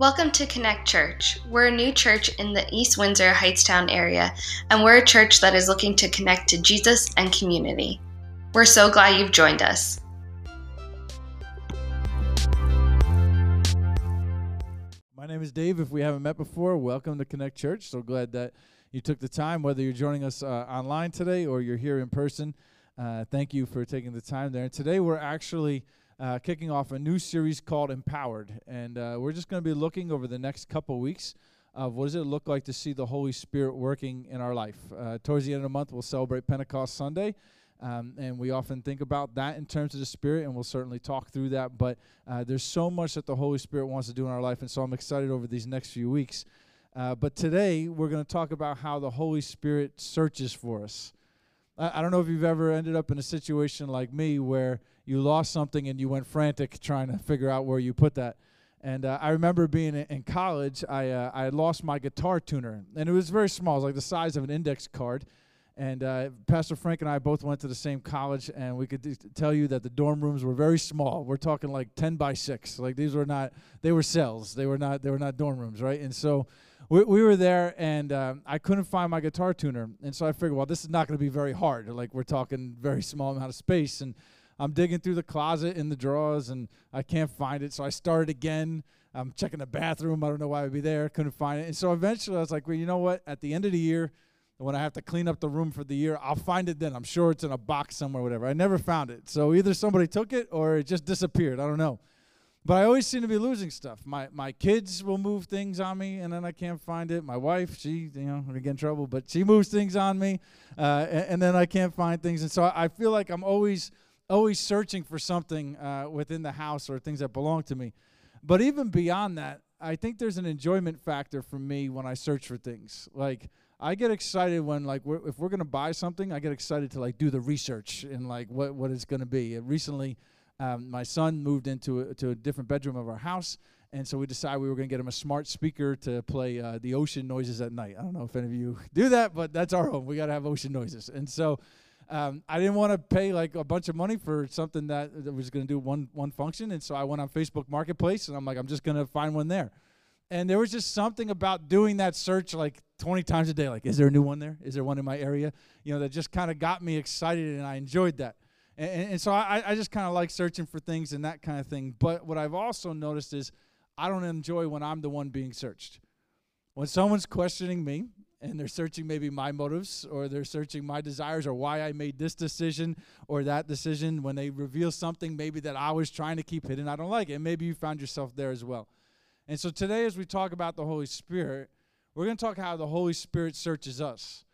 Welcome to Connect Church. We're a new church in the East Windsor Hightstown area, and we're a church that is looking to connect to Jesus and community. We're so glad you've joined us. My name is Dave. If we haven't met before, welcome to Connect Church. So glad that you took the time, whether you're joining us uh, online today or you're here in person. Uh, thank you for taking the time there. And today we're actually uh, kicking off a new series called Empowered. And uh, we're just going to be looking over the next couple weeks of what does it look like to see the Holy Spirit working in our life. Uh, towards the end of the month, we'll celebrate Pentecost Sunday. Um, and we often think about that in terms of the Spirit, and we'll certainly talk through that. But uh, there's so much that the Holy Spirit wants to do in our life, and so I'm excited over these next few weeks. Uh, but today, we're going to talk about how the Holy Spirit searches for us. I, I don't know if you've ever ended up in a situation like me where you lost something and you went frantic trying to figure out where you put that. And uh, I remember being in college, I, uh, I lost my guitar tuner, and it was very small, it was like the size of an index card. And uh, Pastor Frank and I both went to the same college, and we could d- tell you that the dorm rooms were very small. We're talking like 10 by 6. Like these were not, they were cells. They were not, they were not dorm rooms, right? And so we, we were there, and um, I couldn't find my guitar tuner. And so I figured, well, this is not going to be very hard. Like we're talking very small amount of space. And I'm digging through the closet in the drawers and I can't find it. So I started again. I'm checking the bathroom. I don't know why I'd be there. Couldn't find it. And so eventually I was like, well, you know what? At the end of the year, when I have to clean up the room for the year, I'll find it then. I'm sure it's in a box somewhere, whatever. I never found it. So either somebody took it or it just disappeared. I don't know. But I always seem to be losing stuff. My my kids will move things on me, and then I can't find it. My wife, she, you know, I get in trouble, but she moves things on me, uh, and, and, then I can't find things. And so I, I feel like I'm always always searching for something uh, within the house or things that belong to me. But even beyond that, I think there's an enjoyment factor for me when I search for things. Like I get excited when like we're, if we're gonna buy something, I get excited to like do the research and like what what it's gonna be. And recently, um, my son moved into a, to a different bedroom of our house. And so we decided we were going to get him a smart speaker to play uh, the ocean noises at night. I don't know if any of you do that, but that's our home. We got to have ocean noises. And so um, I didn't want to pay like a bunch of money for something that, that was going to do one one function, and so I went on Facebook Marketplace, and I'm like, I'm just going to find one there. And there was just something about doing that search like 20 times a day. Like, is there a new one there? Is there one in my area? You know, that just kind of got me excited, and I enjoyed that. And, and so I, I just kind of like searching for things and that kind of thing. But what I've also noticed is I don't enjoy when I'm the one being searched. When someone's questioning me, and they're searching maybe my motives or they're searching my desires or why I made this decision or that decision when they reveal something maybe that I was trying to keep hidden I don't like it and maybe you found yourself there as well. And so today as we talk about the Holy Spirit, we're going to talk how the Holy Spirit searches us.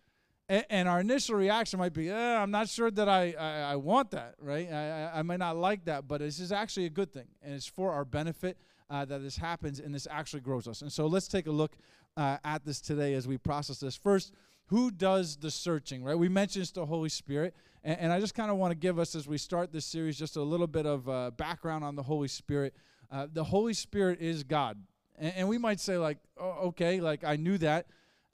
And, our initial reaction might be, eh, I'm not sure that I, I, I want that, right? I, I, I might not like that, but this is actually a good thing and it's for our benefit. Uh, that this happens and this actually grows us. And so let's take a look uh, at this today as we process this. First, who does the searching, right? We mentioned it's the Holy Spirit. And, and I just kind of want to give us, as we start this series, just a little bit of uh, background on the Holy Spirit. Uh, the Holy Spirit is God. And, and, we might say, like, oh, okay, like I knew that.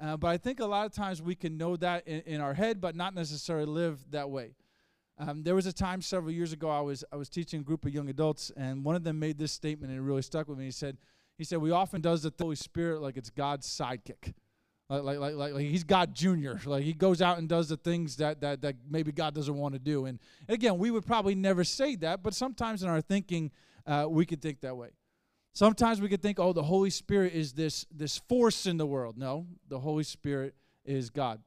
Uh, but I think a lot of times we can know that in, in our head, but not necessarily live that way. Um, there was a time several years ago I was I was teaching a group of young adults, and one of them made this statement, and it really stuck with me. He said, he said, we often does the Holy Spirit like it's God's sidekick. Like, like, like, like, like he's God Junior. Like he goes out and does the things that, that, that maybe God doesn't want to do. And again, we would probably never say that, but sometimes in our thinking, uh, we could think that way. Sometimes we could think, oh, the Holy Spirit is this, this force in the world. No, the Holy Spirit is God.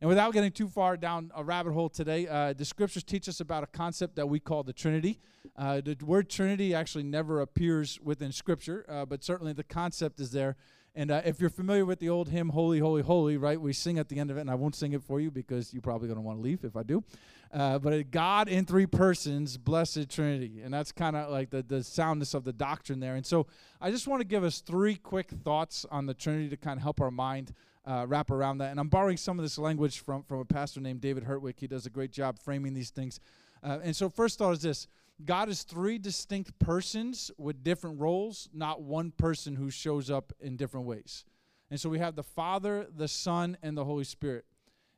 And without getting too far down a rabbit hole today, uh, the scriptures teach us about a concept that we call the Trinity. Uh, the word Trinity actually never appears within Scripture, uh, but certainly the concept is there. And uh, if you're familiar with the old hymn, Holy, Holy, Holy, right, we sing at the end of it, and I won't sing it for you because you're probably going to want to leave if I do. Uh, but God in three persons, blessed Trinity. And that's kind of like the, the soundness of the doctrine there. And so I just want to give us three quick thoughts on the Trinity to kind of help our mind uh, wrap around that. And I'm borrowing some of this language from, from a pastor named David Hertwick. He does a great job framing these things. Uh, and so, first thought is this God is three distinct persons with different roles, not one person who shows up in different ways. And so we have the Father, the Son, and the Holy Spirit.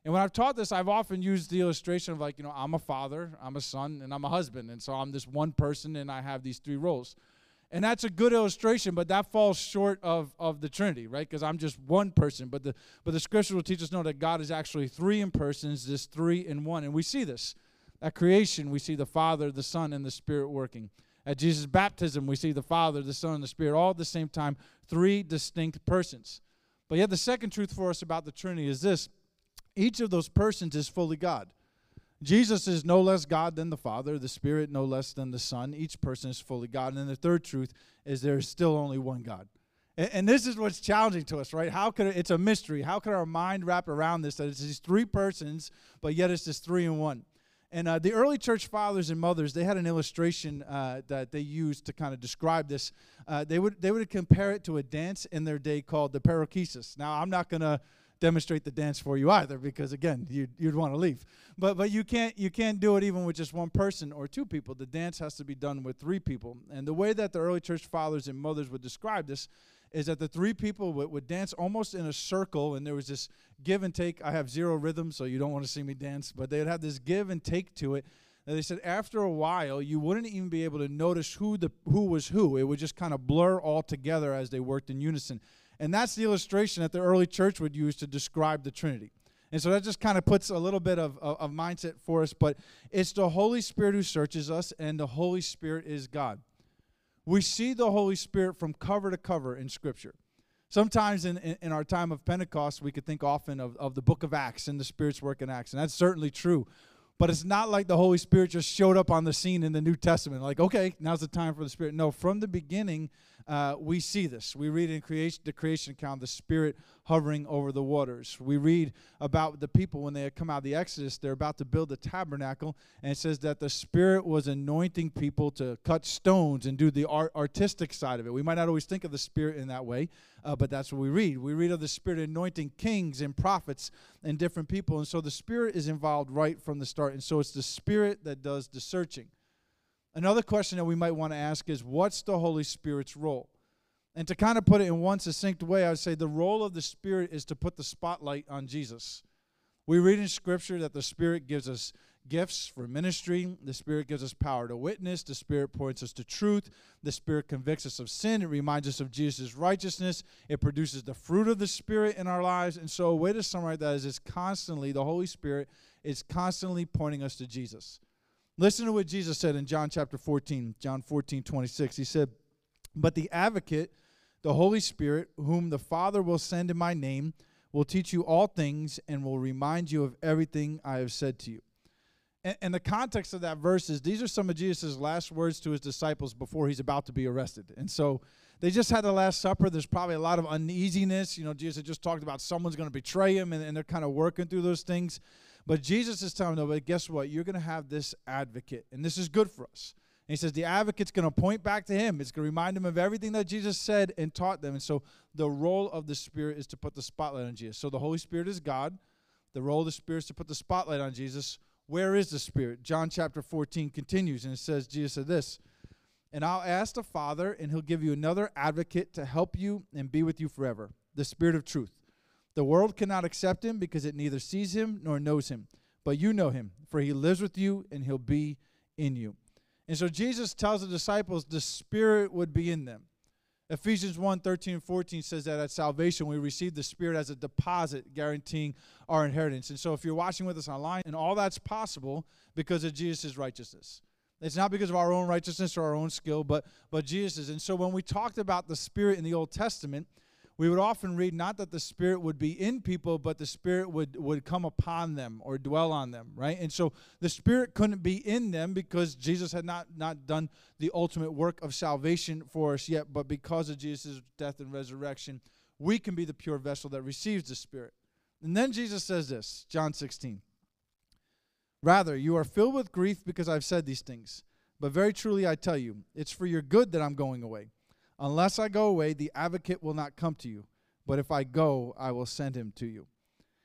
And when I've taught this, I've often used the illustration of like, you know, I'm a father, I'm a son, and I'm a husband. And so I'm this one person and I have these three roles. And that's a good illustration, but that falls short of, of the Trinity, right? Because I'm just one person. But the but the scripture will teach us know that God is actually three in persons, this three in one. And we see this. At creation, we see the Father, the Son, and the Spirit working. At Jesus' baptism, we see the Father, the Son, and the Spirit all at the same time, three distinct persons. But yet, the second truth for us about the Trinity is this each of those persons is fully God. Jesus is no less God than the Father, the Spirit no less than the Son. Each person is fully God. And then the third truth is there is still only one God. And, and this is what's challenging to us, right? How could it's a mystery? How could our mind wrap around this that it's these three persons, but yet it's just three in one? And uh, the early church fathers and mothers, they had an illustration uh, that they used to kind of describe this. Uh, they would they would compare it to a dance in their day called the perichoresis. Now, I'm not going to demonstrate the dance for you either because again you'd, you'd want to leave but but you can't you can't do it even with just one person or two people the dance has to be done with three people and the way that the early church fathers and mothers would describe this is that the three people would, would dance almost in a circle and there was this give and take i have zero rhythm so you don't want to see me dance but they'd have this give and take to it and they said after a while you wouldn't even be able to notice who the who was who it would just kind of blur all together as they worked in unison and that's the illustration that the early church would use to describe the Trinity. And so that just kind of puts a little bit of, of, of, mindset for us, but it's the Holy Spirit who searches us, and the Holy Spirit is God. We see the Holy Spirit from cover to cover in Scripture. Sometimes in, in, in our time of Pentecost, we could think often of, of the book of Acts and the Spirit's work in Acts, and that's certainly true. But it's not like the Holy Spirit just showed up on the scene in the New Testament, like, okay, now's the time for the Spirit. No, from the beginning, uh, we see this. We read in creation, the creation account the Spirit hovering over the waters. We read about the people when they come out of the Exodus, they're about to build the tabernacle, and it says that the Spirit was anointing people to cut stones and do the art, artistic side of it. We might not always think of the Spirit in that way, uh, but that's what we read. We read of the Spirit anointing kings and prophets and different people, and so the Spirit is involved right from the start, and so it's the Spirit that does the searching. Another question that we might want to ask is what's the Holy Spirit's role? And to kind of put it in one succinct way, I would say the role of the Spirit is to put the spotlight on Jesus. We read in Scripture that the Spirit gives us gifts for ministry. The Spirit gives us power to witness. The Spirit points us to truth. The Spirit convicts us of sin. It reminds us of Jesus' righteousness. It produces the fruit of the Spirit in our lives. And so, a way to summarize that is it's constantly, the Holy Spirit is constantly pointing us to Jesus. Listen to what Jesus said in John chapter 14, John 14, 26. He said, But the advocate, the Holy Spirit, whom the Father will send in my name, will teach you all things and will remind you of everything I have said to you. And, and the context of that verse is these are some of Jesus' last words to his disciples before he's about to be arrested. And so they just had the Last Supper. There's probably a lot of uneasiness. You know, Jesus had just talked about someone's going to betray him, and, and they're kind of working through those things. But Jesus is telling them, but guess what? You're going to have this advocate, and this is good for us. And he says the advocate's going to point back to him. It's going to remind them of everything that Jesus said and taught them. And so the role of the Spirit is to put the spotlight on Jesus. So the Holy Spirit is God. The role of the Spirit is to put the spotlight on Jesus. Where is the Spirit? John chapter 14 continues, and it says, Jesus said this, And I'll ask the Father, and he'll give you another advocate to help you and be with you forever, the Spirit of truth. The world cannot accept him because it neither sees him nor knows him. But you know him, for he lives with you and he'll be in you. And so Jesus tells the disciples the Spirit would be in them. Ephesians 1 13 and 14 says that at salvation we receive the Spirit as a deposit guaranteeing our inheritance. And so if you're watching with us online, and all that's possible because of Jesus' righteousness. It's not because of our own righteousness or our own skill, but, but Jesus. And so when we talked about the Spirit in the Old Testament, we would often read not that the Spirit would be in people, but the Spirit would, would come upon them or dwell on them, right? And so the Spirit couldn't be in them because Jesus had not, not done the ultimate work of salvation for us yet, but because of Jesus' death and resurrection, we can be the pure vessel that receives the Spirit. And then Jesus says this, John 16. Rather, you are filled with grief because I've said these things. But very truly I tell you, it's for your good that I'm going away. Unless I go away, the advocate will not come to you. But if I go, I will send him to you.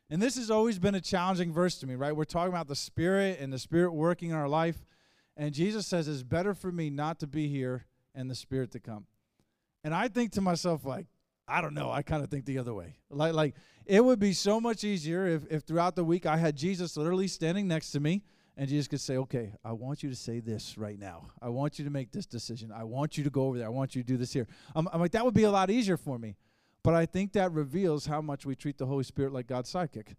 And this has always been a challenging verse to me, right? We're talking about the Spirit and the Spirit working in our life. And Jesus says, It's better for me not to be here and the Spirit to come. And I think to myself, like, I don't know. I kind of think the other way. Like, like it would be so much easier if, if throughout the week I had Jesus literally standing next to me And Jesus could say, okay, I want you to say this right now. I want you to make this decision. I want you to go over there. I want you to do this here. I'm, I'm like, that would be a lot easier for me. But I think that reveals how much we treat the Holy Spirit like God's sidekick.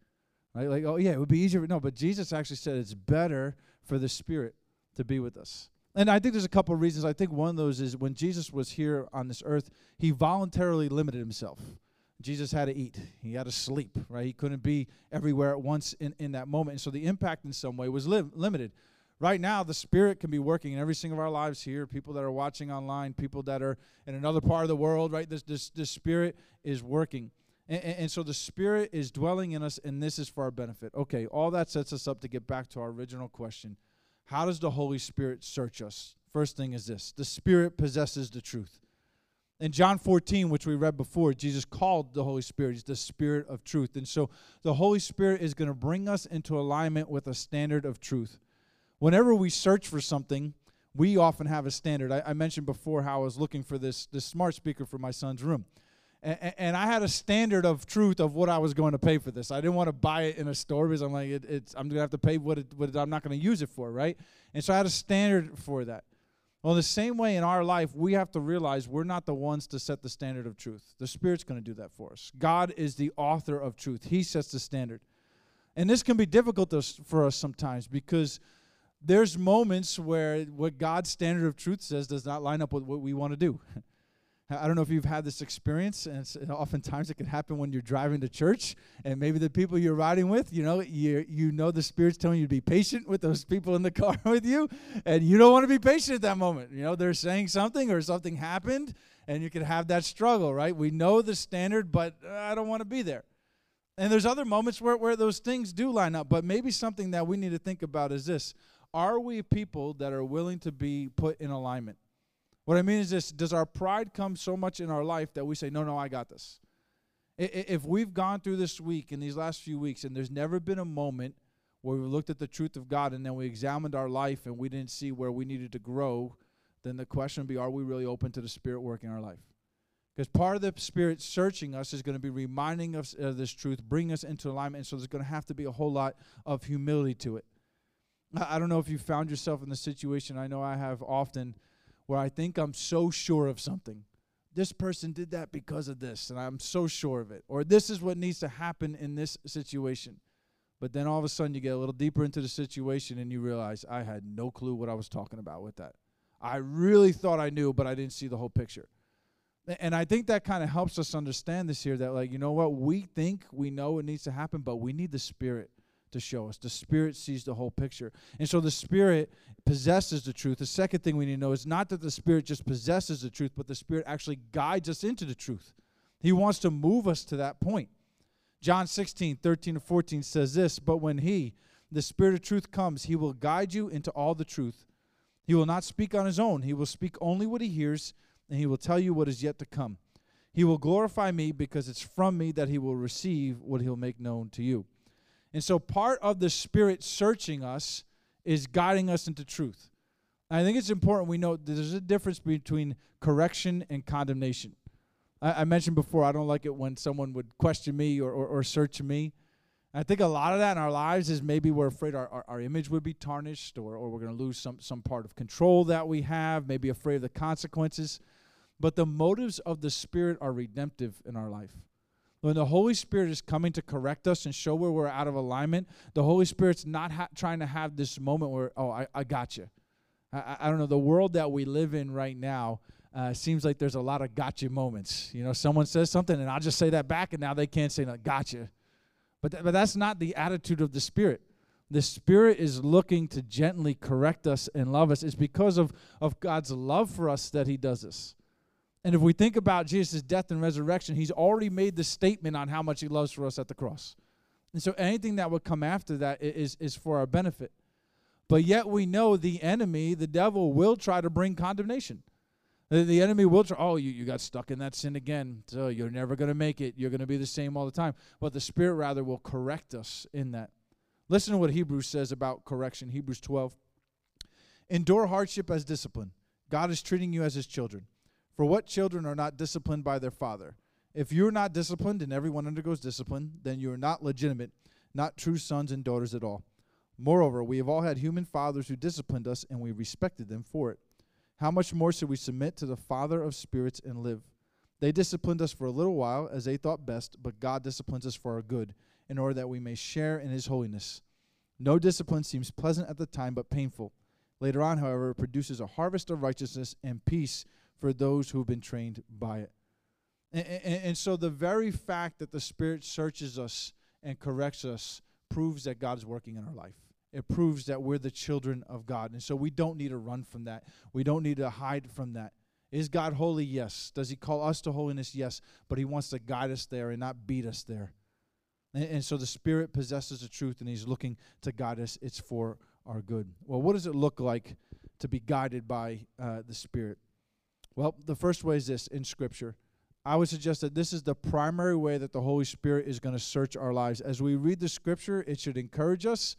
Right? Like, oh, yeah, it would be easier. No, but Jesus actually said it's better for the Spirit to be with us. And I think there's a couple of reasons. I think one of those is when Jesus was here on this earth, he voluntarily limited himself. Jesus had to eat. He had to sleep, right? He couldn't be everywhere at once in, in that moment. And so the impact in some way was li- limited. Right now, the Spirit can be working in every single of our lives here. People that are watching online, people that are in another part of the world, right? This, this, this Spirit is working. And, and, and so the Spirit is dwelling in us, and this is for our benefit. Okay, all that sets us up to get back to our original question How does the Holy Spirit search us? First thing is this the Spirit possesses the truth. In John 14, which we read before, Jesus called the Holy Spirit, He's the Spirit of truth. And so the Holy Spirit is going to bring us into alignment with a standard of truth. Whenever we search for something, we often have a standard. I, I mentioned before how I was looking for this, this smart speaker for my son's room. And, and, I had a standard of truth of what I was going to pay for this. I didn't want to buy it in a store because I'm like, it, it's, I'm going to have to pay what, it, what I'm not going to use it for, right? And so I had a standard for that. Well, the same way in our life, we have to realize we're not the ones to set the standard of truth. The Spirit's going to do that for us. God is the author of truth, He sets the standard. And this can be difficult for us sometimes because there's moments where what God's standard of truth says does not line up with what we want to do. I don't know if you've had this experience, and, and, oftentimes it can happen when you're driving to church, and maybe the people you're riding with, you know, you you know the Spirit's telling you to be patient with those people in the car with you, and you don't want to be patient at that moment. You know, they're saying something or something happened, and you can have that struggle, right? We know the standard, but uh, I don't want to be there. And there's other moments where, where those things do line up, but maybe something that we need to think about is this Are we people that are willing to be put in alignment? What I mean is this does our pride come so much in our life that we say, no, no, I got this? If we've gone through this week in these last few weeks and there's never been a moment where we looked at the truth of God and then we examined our life and we didn't see where we needed to grow, then the question would be, are we really open to the Spirit working our life? Because part of the Spirit searching us is going to be reminding us of this truth, bring us into alignment. And so there's going to have to be a whole lot of humility to it. I don't know if you found yourself in the situation. I know I have often where I think I'm so sure of something. This person did that because of this, and I'm so sure of it. Or this is what needs to happen in this situation. But then all of a sudden you get a little deeper into the situation and you realize I had no clue what I was talking about with that. I really thought I knew, but I didn't see the whole picture. And I think that kind of helps us understand this here that, like, you know what? We think we know it needs to happen, but we need the Spirit to show us. The Spirit sees the whole picture. And so the Spirit possesses the truth. The second thing we need to know is not that the Spirit just possesses the truth, but the Spirit actually guides us into the truth. He wants to move us to that point. John 16, 13 to 14 says this But when He, the Spirit of truth, comes, He will guide you into all the truth. He will not speak on His own, He will speak only what He hears, and He will tell you what is yet to come. He will glorify me because it's from me that He will receive what He'll make known to you. And so part of the Spirit searching us is guiding us into truth. I think it's important we know there's a difference between correction and condemnation. I, I, mentioned before, I don't like it when someone would question me or, or, or, search me. I think a lot of that in our lives is maybe we're afraid our, our, our image would be tarnished or, or we're going to lose some, some part of control that we have, maybe afraid of the consequences. But the motives of the Spirit are redemptive in our life. When the Holy Spirit is coming to correct us and show where we're out of alignment, the Holy Spirit's not ha- trying to have this moment where, oh, I, I got you. I, I don't know. The world that we live in right now uh, seems like there's a lot of gotcha moments. You know, someone says something and I'll just say that back, and now they can't say, no, gotcha. But, th- but that's not the attitude of the Spirit. The Spirit is looking to gently correct us and love us. It's because of, of God's love for us that He does this. And if we think about Jesus' death and resurrection, he's already made the statement on how much he loves for us at the cross. And so anything that would come after that is, is for our benefit. But yet we know the enemy, the devil, will try to bring condemnation. The, enemy will try, oh, you, you got stuck in that sin again, so you're never going to make it. You're going to be the same all the time. But the Spirit, rather, will correct us in that. Listen to what Hebrews says about correction. Hebrews 12. Endure hardship as discipline. God is treating you as his children. For what children are not disciplined by their father? If you're not disciplined and everyone undergoes discipline, then you're not legitimate, not true sons and daughters at all. Moreover, we have all had human fathers who disciplined us, and we respected them for it. How much more should we submit to the Father of spirits and live? They disciplined us for a little while as they thought best, but God disciplines us for our good, in order that we may share in his holiness. No discipline seems pleasant at the time, but painful. Later on, however, it produces a harvest of righteousness and peace for those who have been trained by it. And, and, and, so, the very fact that the Spirit searches us and corrects us proves that God is working in our life. It proves that we're the children of God. And so, we don't need to run from that. We don't need to hide from that. Is God holy? Yes. Does He call us to holiness? Yes. But He wants to guide us there and not beat us there. And, and so, the Spirit possesses the truth and He's looking to guide us. It's for our good. Well, what does it look like to be guided by uh, the Spirit? Well, the first way is this in Scripture. I would suggest that this is the primary way that the Holy Spirit is going to search our lives. As we read the Scripture, it should encourage us,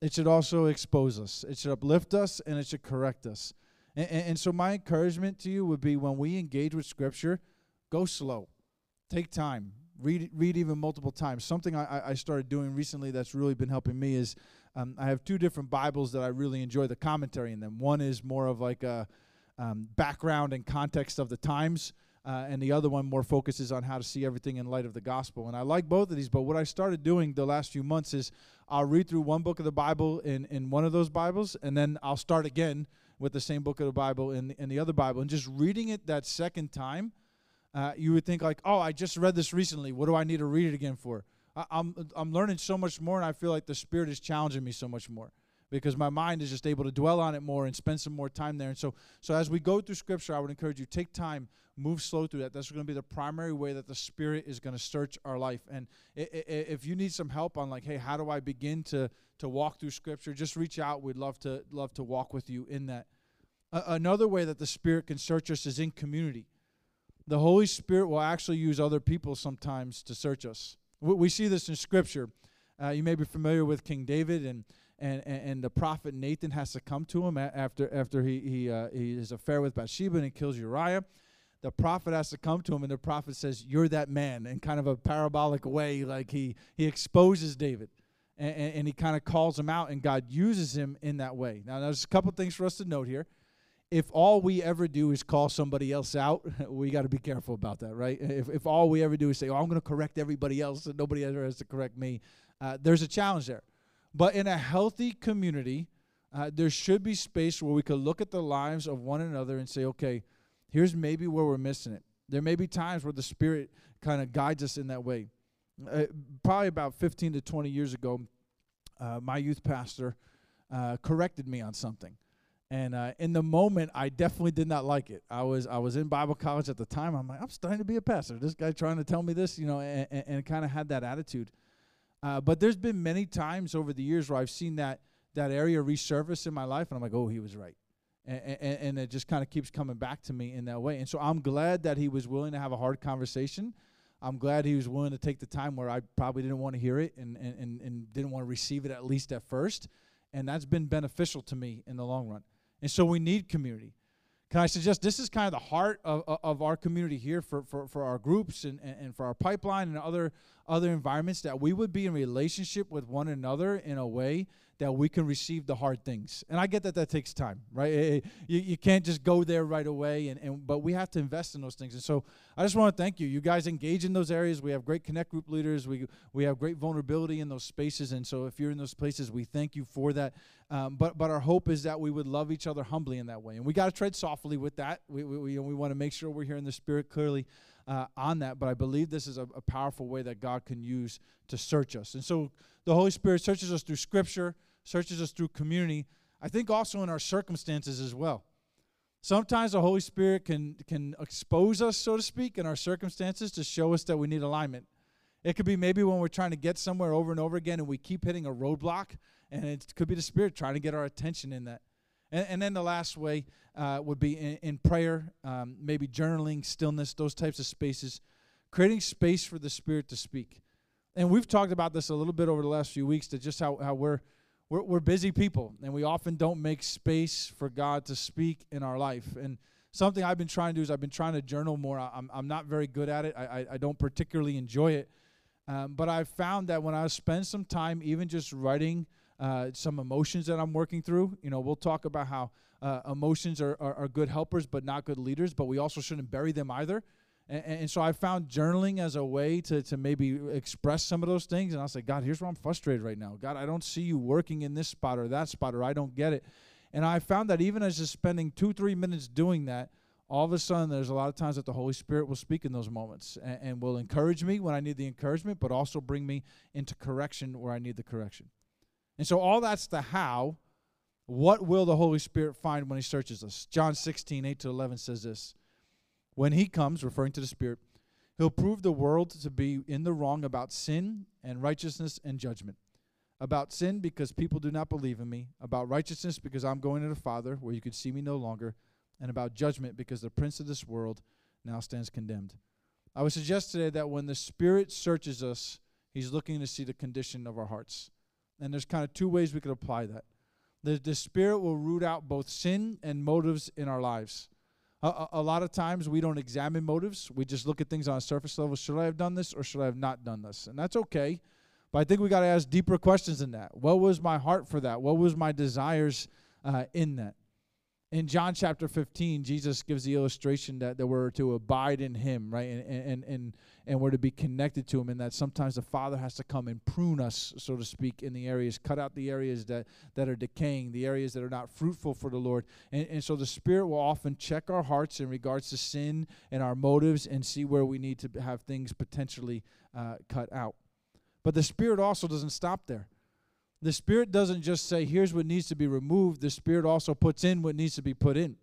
it should also expose us, it should uplift us, and it should correct us. And, and, and so, my encouragement to you would be when we engage with Scripture, go slow, take time, read read even multiple times. Something I, I started doing recently that's really been helping me is um, I have two different Bibles that I really enjoy the commentary in them. One is more of like a um, background and context of the times. Uh, and the other one more focuses on how to see everything in light of the gospel. And I like both of these, but what I started doing the last few months is I'll read through one book of the Bible in, in one of those Bibles, and then I'll start again with the same book of the Bible in, in the other Bible. And just reading it that second time, uh, you would think like, oh, I just read this recently. What do I need to read it again for? I, I'm, I'm learning so much more, and I feel like the Spirit is challenging me so much more because my mind is just able to dwell on it more and spend some more time there. And so, so as we go through Scripture, I would encourage you take time, move slow through that. That's going to be the primary way that the Spirit is going to search our life. And if you need some help on like, hey, how do I begin to to walk through Scripture? Just reach out. We'd love to love to walk with you in that. Uh, another way that the Spirit can search us is in community. The Holy Spirit will actually use other people sometimes to search us. We, we see this in Scripture. Uh, you may be familiar with King David and and, and, and, the prophet Nathan has to come to him after after he he, uh, he his affair with Bathsheba and he kills Uriah. The prophet has to come to him, and the prophet says, "You're that man," in kind of a parabolic way, like he he exposes David, and, and, and he kind of calls him out, and God uses him in that way. Now, there's a couple things for us to note here. If all we ever do is call somebody else out, we got to be careful about that, right? If if all we ever do is say, "Oh, I'm going to correct everybody else, and nobody ever has to correct me," uh, there's a challenge there. But in a healthy community, uh, there should be space where we could look at the lives of one another and say, okay, here's maybe where we're missing it. There may be times where the Spirit kind of guides us in that way. Uh, probably about 15 to 20 years ago, uh, my youth pastor uh, corrected me on something. And uh, in the moment, I definitely did not like it. I was I was in Bible college at the time. I'm like, I'm starting to be a pastor. This guy trying to tell me this, you know, and, and, and kind of had that attitude. Uh, but there's been many times over the years where I've seen that that area resurface in my life, and I'm like, oh, he was right. And, and, and it just kind of keeps coming back to me in that way. And so I'm glad that he was willing to have a hard conversation. I'm glad he was willing to take the time where I probably didn't want to hear it and, and, and didn't want to receive it at least at first. And that's been beneficial to me in the long run. And so we need community. Can I suggest this is kind of the heart of, of our community here for, for, for our groups and, and for our pipeline and other other environments that we would be in relationship with one another in a way that we can receive the hard things. And I get that that takes time, right? It, it, you, you can't just go there right away, and, and but we have to invest in those things. And so I just want to thank you. You guys engage in those areas. We have great connect group leaders. We we have great vulnerability in those spaces. And so if you're in those places, we thank you for that. Um, but but our hope is that we would love each other humbly in that way, and we got to tread softly with that. We we, we, we want to make sure we're hearing the Spirit clearly uh, on that, but I believe this is a, a, powerful way that God can use to search us. And so the Holy Spirit searches us through Scripture, searches us through community. I think also in our circumstances as well. Sometimes the Holy Spirit can can expose us, so to speak, in our circumstances to show us that we need alignment. It could be maybe when we're trying to get somewhere over and over again and we keep hitting a roadblock, and it could be the Spirit trying to get our attention in that. And, and then the last way uh, would be in, in prayer, um, maybe journaling, stillness, those types of spaces, creating space for the Spirit to speak. And we've talked about this a little bit over the last few weeks, to just how, how we're, we're, we're busy people, and we often don't make space for God to speak in our life. And something I've been trying to do is I've been trying to journal more. I'm, I'm not very good at it, I, I, I don't particularly enjoy it. Um, but I've found that when I spend some time even just writing – uh, some emotions that I'm working through. You know, we'll talk about how uh, emotions are, are, are good helpers but not good leaders, but we also shouldn't bury them either. And, and, so I found journaling as a way to, to maybe express some of those things. And I'll say, God, here's where I'm frustrated right now. God, I don't see you working in this spot or that spot, or I don't get it. And I found that even as just spending two, three minutes doing that, all of a sudden there's a lot of times that the Holy Spirit will speak in those moments and, and will encourage me when I need the encouragement, but also bring me into correction where I need the correction. And so all that's the how. What will the Holy Spirit find when he searches us? John 16, 8 to 11 says this. When he comes, referring to the Spirit, he'll prove the world to be in the wrong about sin and righteousness and judgment. About sin, because people do not believe in me. About righteousness, because I'm going to the Father, where you could see me no longer. And about judgment, because the prince of this world now stands condemned. I would suggest today that when the Spirit searches us, he's looking to see the condition of our hearts. And there's kind of two ways we could apply that. The, the Spirit will root out both sin and motives in our lives. A, a, lot of times we don't examine motives. We just look at things on a surface level. Should I have done this or should I have not done this? And that's okay. But I think we got to ask deeper questions than that. What was my heart for that? What was my desires uh, in that? In John chapter 15, Jesus gives the illustration that, that we're to abide in him, right? And, and, and, and we're to be connected to him, and that sometimes the Father has to come and prune us, so to speak, in the areas, cut out the areas that, that are decaying, the areas that are not fruitful for the Lord. And, and so the Spirit will often check our hearts in regards to sin and our motives and see where we need to have things potentially uh, cut out. But the Spirit also doesn't stop there the Spirit doesn't just say, here's what needs to be removed, the Spirit also puts in what needs to be put in.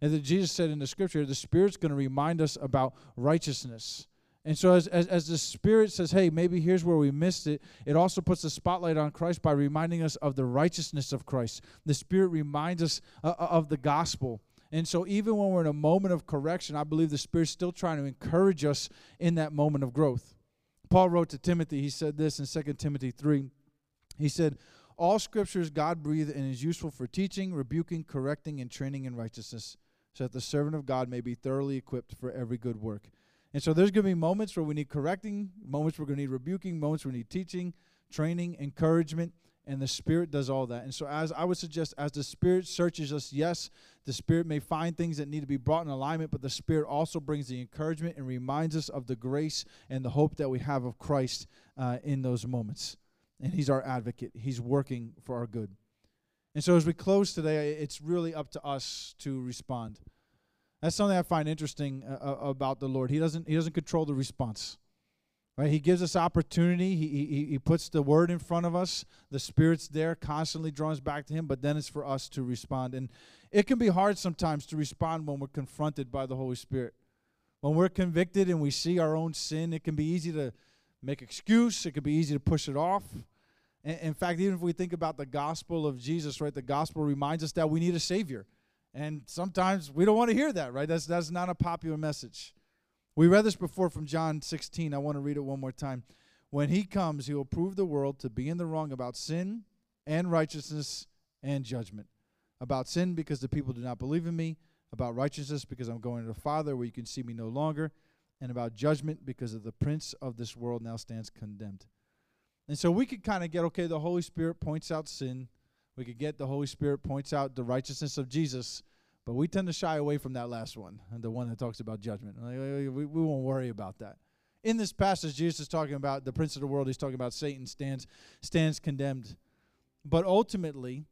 And that Jesus said in the scripture, the Spirit's going to remind us about righteousness. And so, as, as, as, the Spirit says, hey, maybe here's where we missed it, it also puts the spotlight on Christ by reminding us of the righteousness of Christ. The Spirit reminds us uh, uh of the gospel. And so, even when we're in a moment of correction, I believe the Spirit's still trying to encourage us in that moment of growth. Paul wrote to Timothy, he said this in 2 Timothy 3 he said, All scripture is God breathed and is useful for teaching, rebuking, correcting, and training in righteousness, so that the servant of God may be thoroughly equipped for every good work. And so there's going to be moments where we need correcting, moments where we're going to need rebuking, moments where we need teaching, training, encouragement, and the Spirit does all that. And so, as I would suggest, as the Spirit searches us, yes, the Spirit may find things that need to be brought in alignment, but the Spirit also brings the encouragement and reminds us of the grace and the hope that we have of Christ uh, in those moments and He's our advocate. He's working for our good. And so, as we close today, it's really up to us to respond. That's something I find interesting uh, uh, about the Lord. He doesn't He doesn't control the response. Right? He gives us opportunity. He, he, he puts the word in front of us. The Spirit's there, constantly draws back to Him, but then it's for us to respond. And it can be hard sometimes to respond when we're confronted by the Holy Spirit. When we're convicted and we see our own sin, it can be easy to make excuse. It could be easy to push it off. In fact, even if we think about the gospel of Jesus, right, the gospel reminds us that we need a savior. And sometimes we don't want to hear that, right? That's that's not a popular message. We read this before from John 16. I want to read it one more time. When he comes, he will prove the world to be in the wrong about sin and righteousness and judgment. About sin because the people do not believe in me, about righteousness because I'm going to the Father where you can see me no longer, and about judgment because of the prince of this world now stands condemned. And so we could kind of get okay, the Holy Spirit points out sin. We could get the Holy Spirit points out the righteousness of Jesus, but we tend to shy away from that last one, the one that talks about judgment. We, we won't worry about that. In this passage, Jesus is talking about the prince of the world. He's talking about Satan stands stands condemned. But ultimately,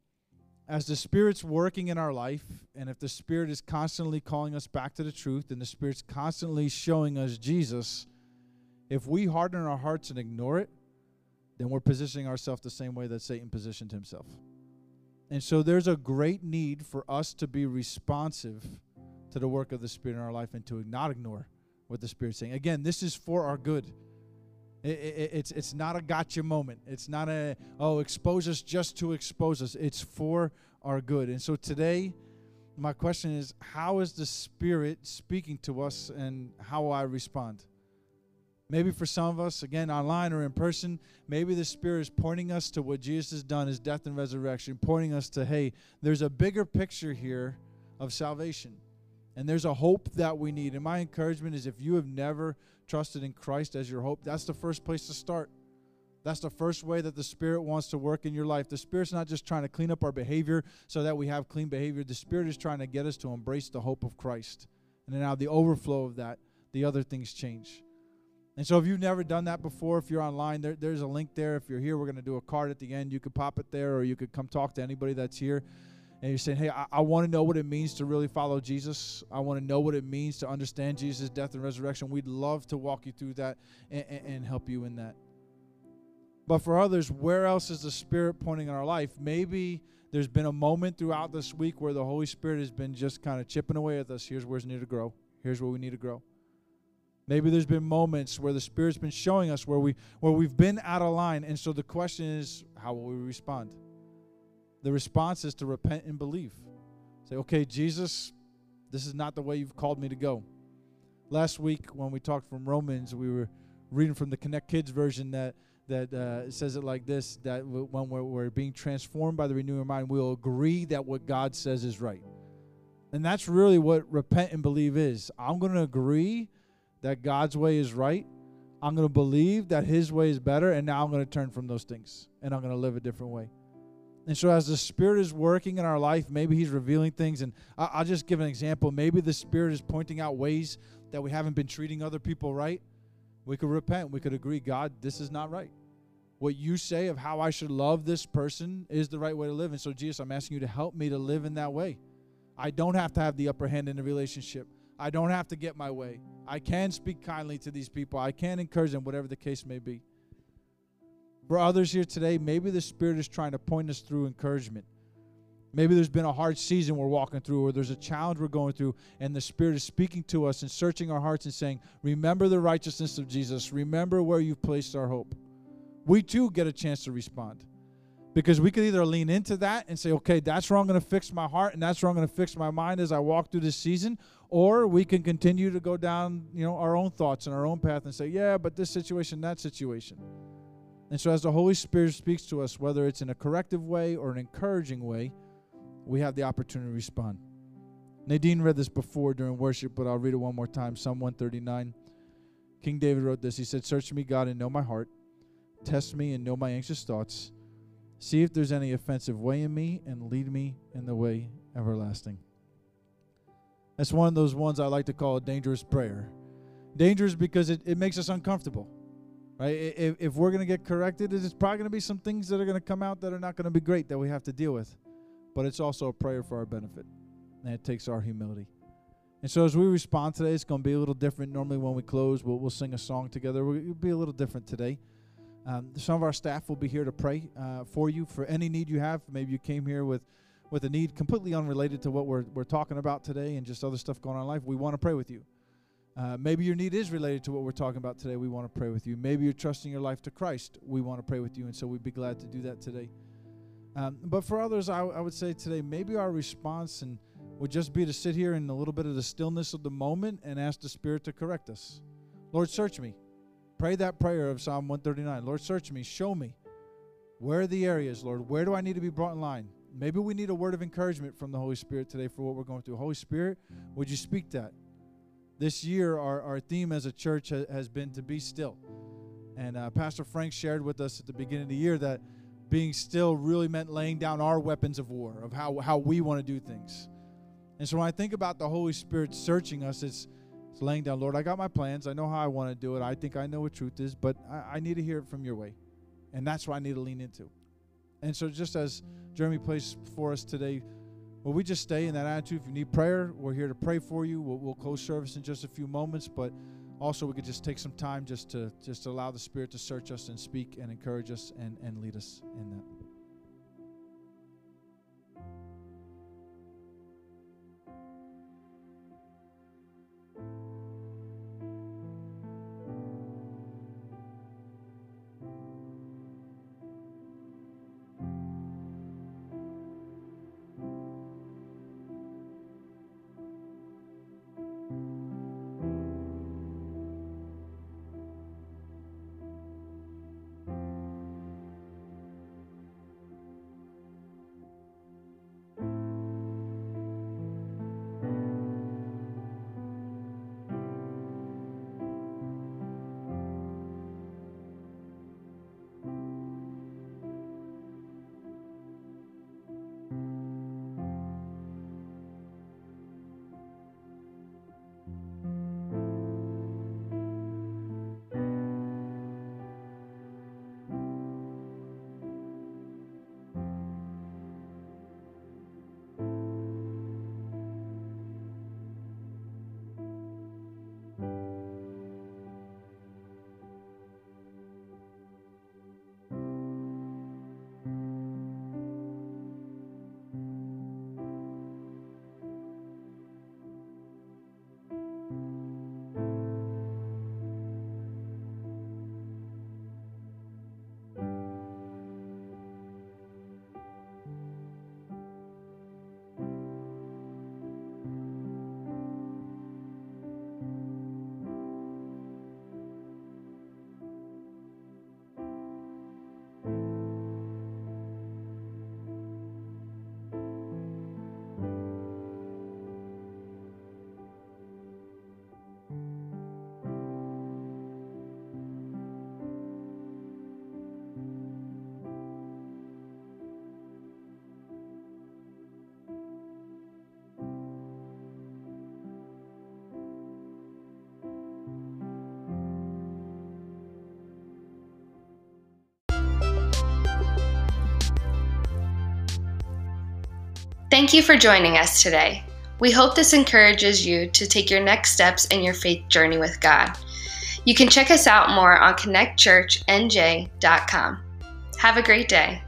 as the Spirit's working in our life, and if the Spirit is constantly calling us back to the truth, and the Spirit's constantly showing us Jesus, if we harden our hearts and ignore it, then we're positioning ourselves the same way that Satan positioned himself. And so there's a great need for us to be responsive to the work of the Spirit in our life and to not ignore what the Spirit's saying. Again, this is for our good. It, it, it's it's not a gotcha moment. It's not a oh expose us just to expose us. It's for our good. And so today, my question is, how is the Spirit speaking to us, and how will I respond? Maybe for some of us, again, online or in person, maybe the Spirit is pointing us to what Jesus has done, his death and resurrection, pointing us to, hey, there's a bigger picture here of salvation. And there's a hope that we need. And my encouragement is if you have never trusted in Christ as your hope, that's the first place to start. That's the first way that the Spirit wants to work in your life. The Spirit's not just trying to clean up our behavior so that we have clean behavior. The Spirit is trying to get us to embrace the hope of Christ. And then now the overflow of that, the other things change. And so if you've never done that before, if you're online, there, there's a link there. If you're here, we're going to do a card at the end. You could pop it there or you could come talk to anybody that's here. And you're saying, hey, I, I want to know what it means to really follow Jesus. I want to know what it means to understand Jesus' death and resurrection. We'd love to walk you through that and, and, and help you in that. But for others, where else is the Spirit pointing in our life? Maybe there's been a moment throughout this week where the Holy Spirit has been just kind of chipping away at us. Here's where we need to grow. Here's where we need to grow. Maybe there's been moments where the Spirit's been showing us where we where we've been out of line. And so the question is, how will we respond? The response is to repent and believe. Say, okay, Jesus, this is not the way you've called me to go. Last week when we talked from Romans, we were reading from the Connect Kids version that that uh, says it like this that when we're, we're being transformed by the renewing mind, we'll agree that what God says is right. And that's really what repent and believe is. I'm going to agree that God's way is right. I'm going to believe that His way is better. And now I'm going to turn from those things and I'm going to live a different way. And so, as the Spirit is working in our life, maybe He's revealing things. And I'll just give an example. Maybe the Spirit is pointing out ways that we haven't been treating other people right we could repent. We could agree, God, this is not right. What you say of how I should love this person is the right way to live. And so, Jesus, I'm asking you to help me to live in that way. I don't have to have the upper hand in the relationship. I don't have to get my way. I can speak kindly to these people. I can encourage them, whatever the case may be. For others here today, maybe the Spirit is trying to point us through encouragement. Maybe there's been a hard season we're walking through, or there's a challenge we're going through, and the Spirit is speaking to us and searching our hearts and saying, Remember the righteousness of Jesus. Remember where you've placed our hope. We too get a chance to respond. Because we could either lean into that and say, okay, that's where I'm going to fix my heart and that's where I'm going to fix my mind as I walk through this season, or we can continue to go down, you know, our own thoughts and our own path and say, yeah, but this situation, that situation. And so as the Holy Spirit speaks to us, whether it's in a corrective way or an encouraging way, we have the opportunity to respond. Nadine read this before during worship, but I'll read it one more time. Psalm 139. King David wrote this. He said, Search me, God, and know my heart. Test me and know my anxious thoughts. See if there's any offensive way in me, and lead me in the way everlasting. That's one of those ones I like to call a dangerous prayer. Dangerous because it, it makes us uncomfortable. Right? If, if we're going to get corrected, there's probably going to be some things that are going to come out that are not going to be great that we have to deal with but it's also a prayer for our benefit. And it takes our humility. And so as we respond today, it's going to be a little different. Normally, when we close, we'll, we'll sing a song together. It'll be a little different today. Um, some of our staff will be here to pray uh, for you for any need you have. Maybe you came here with, with a need completely unrelated to what we're, we're talking about today and just other stuff going on in life. We want to pray with you. Uh, maybe your need is related to what we're talking about today. We want to pray with you. Maybe you're trusting your life to Christ. We want to pray with you. And so we'd be glad to do that today. Um, but for others, I, I would say today, maybe our response and would just be to sit here in a little bit of the stillness of the moment and ask the Spirit to correct us. Lord, search me. Pray that prayer of Psalm 139. Lord, search me. Show me. Where are the areas, Lord? Where do I need to be brought in line? Maybe we need a word of encouragement from the Holy Spirit today for what we're going through. Holy Spirit, would you speak that? This year, our, our theme as a church ha- has been to be still. And uh, Pastor Frank shared with us at the beginning of the year that being still really meant laying down our weapons of war, of how, how we want to do things. And so when I think about the Holy Spirit searching us, it's, it's laying down, Lord, I got my plans. I know how I want to do it. I think I know what truth is, but I, I need to hear it from your way. And that's what I need to lean into. And so just as Jeremy plays for us today, will we just stay in that attitude? If you need prayer, we're here to pray for you. We'll, we'll close service in just a few moments, but also we could just take some time just to just allow the spirit to search us and speak and encourage us and and lead us in that Thank you for joining us today. We hope this encourages you to take your next steps in your faith journey with God. You can check us out more on connectchurchnj.com. Have a great day.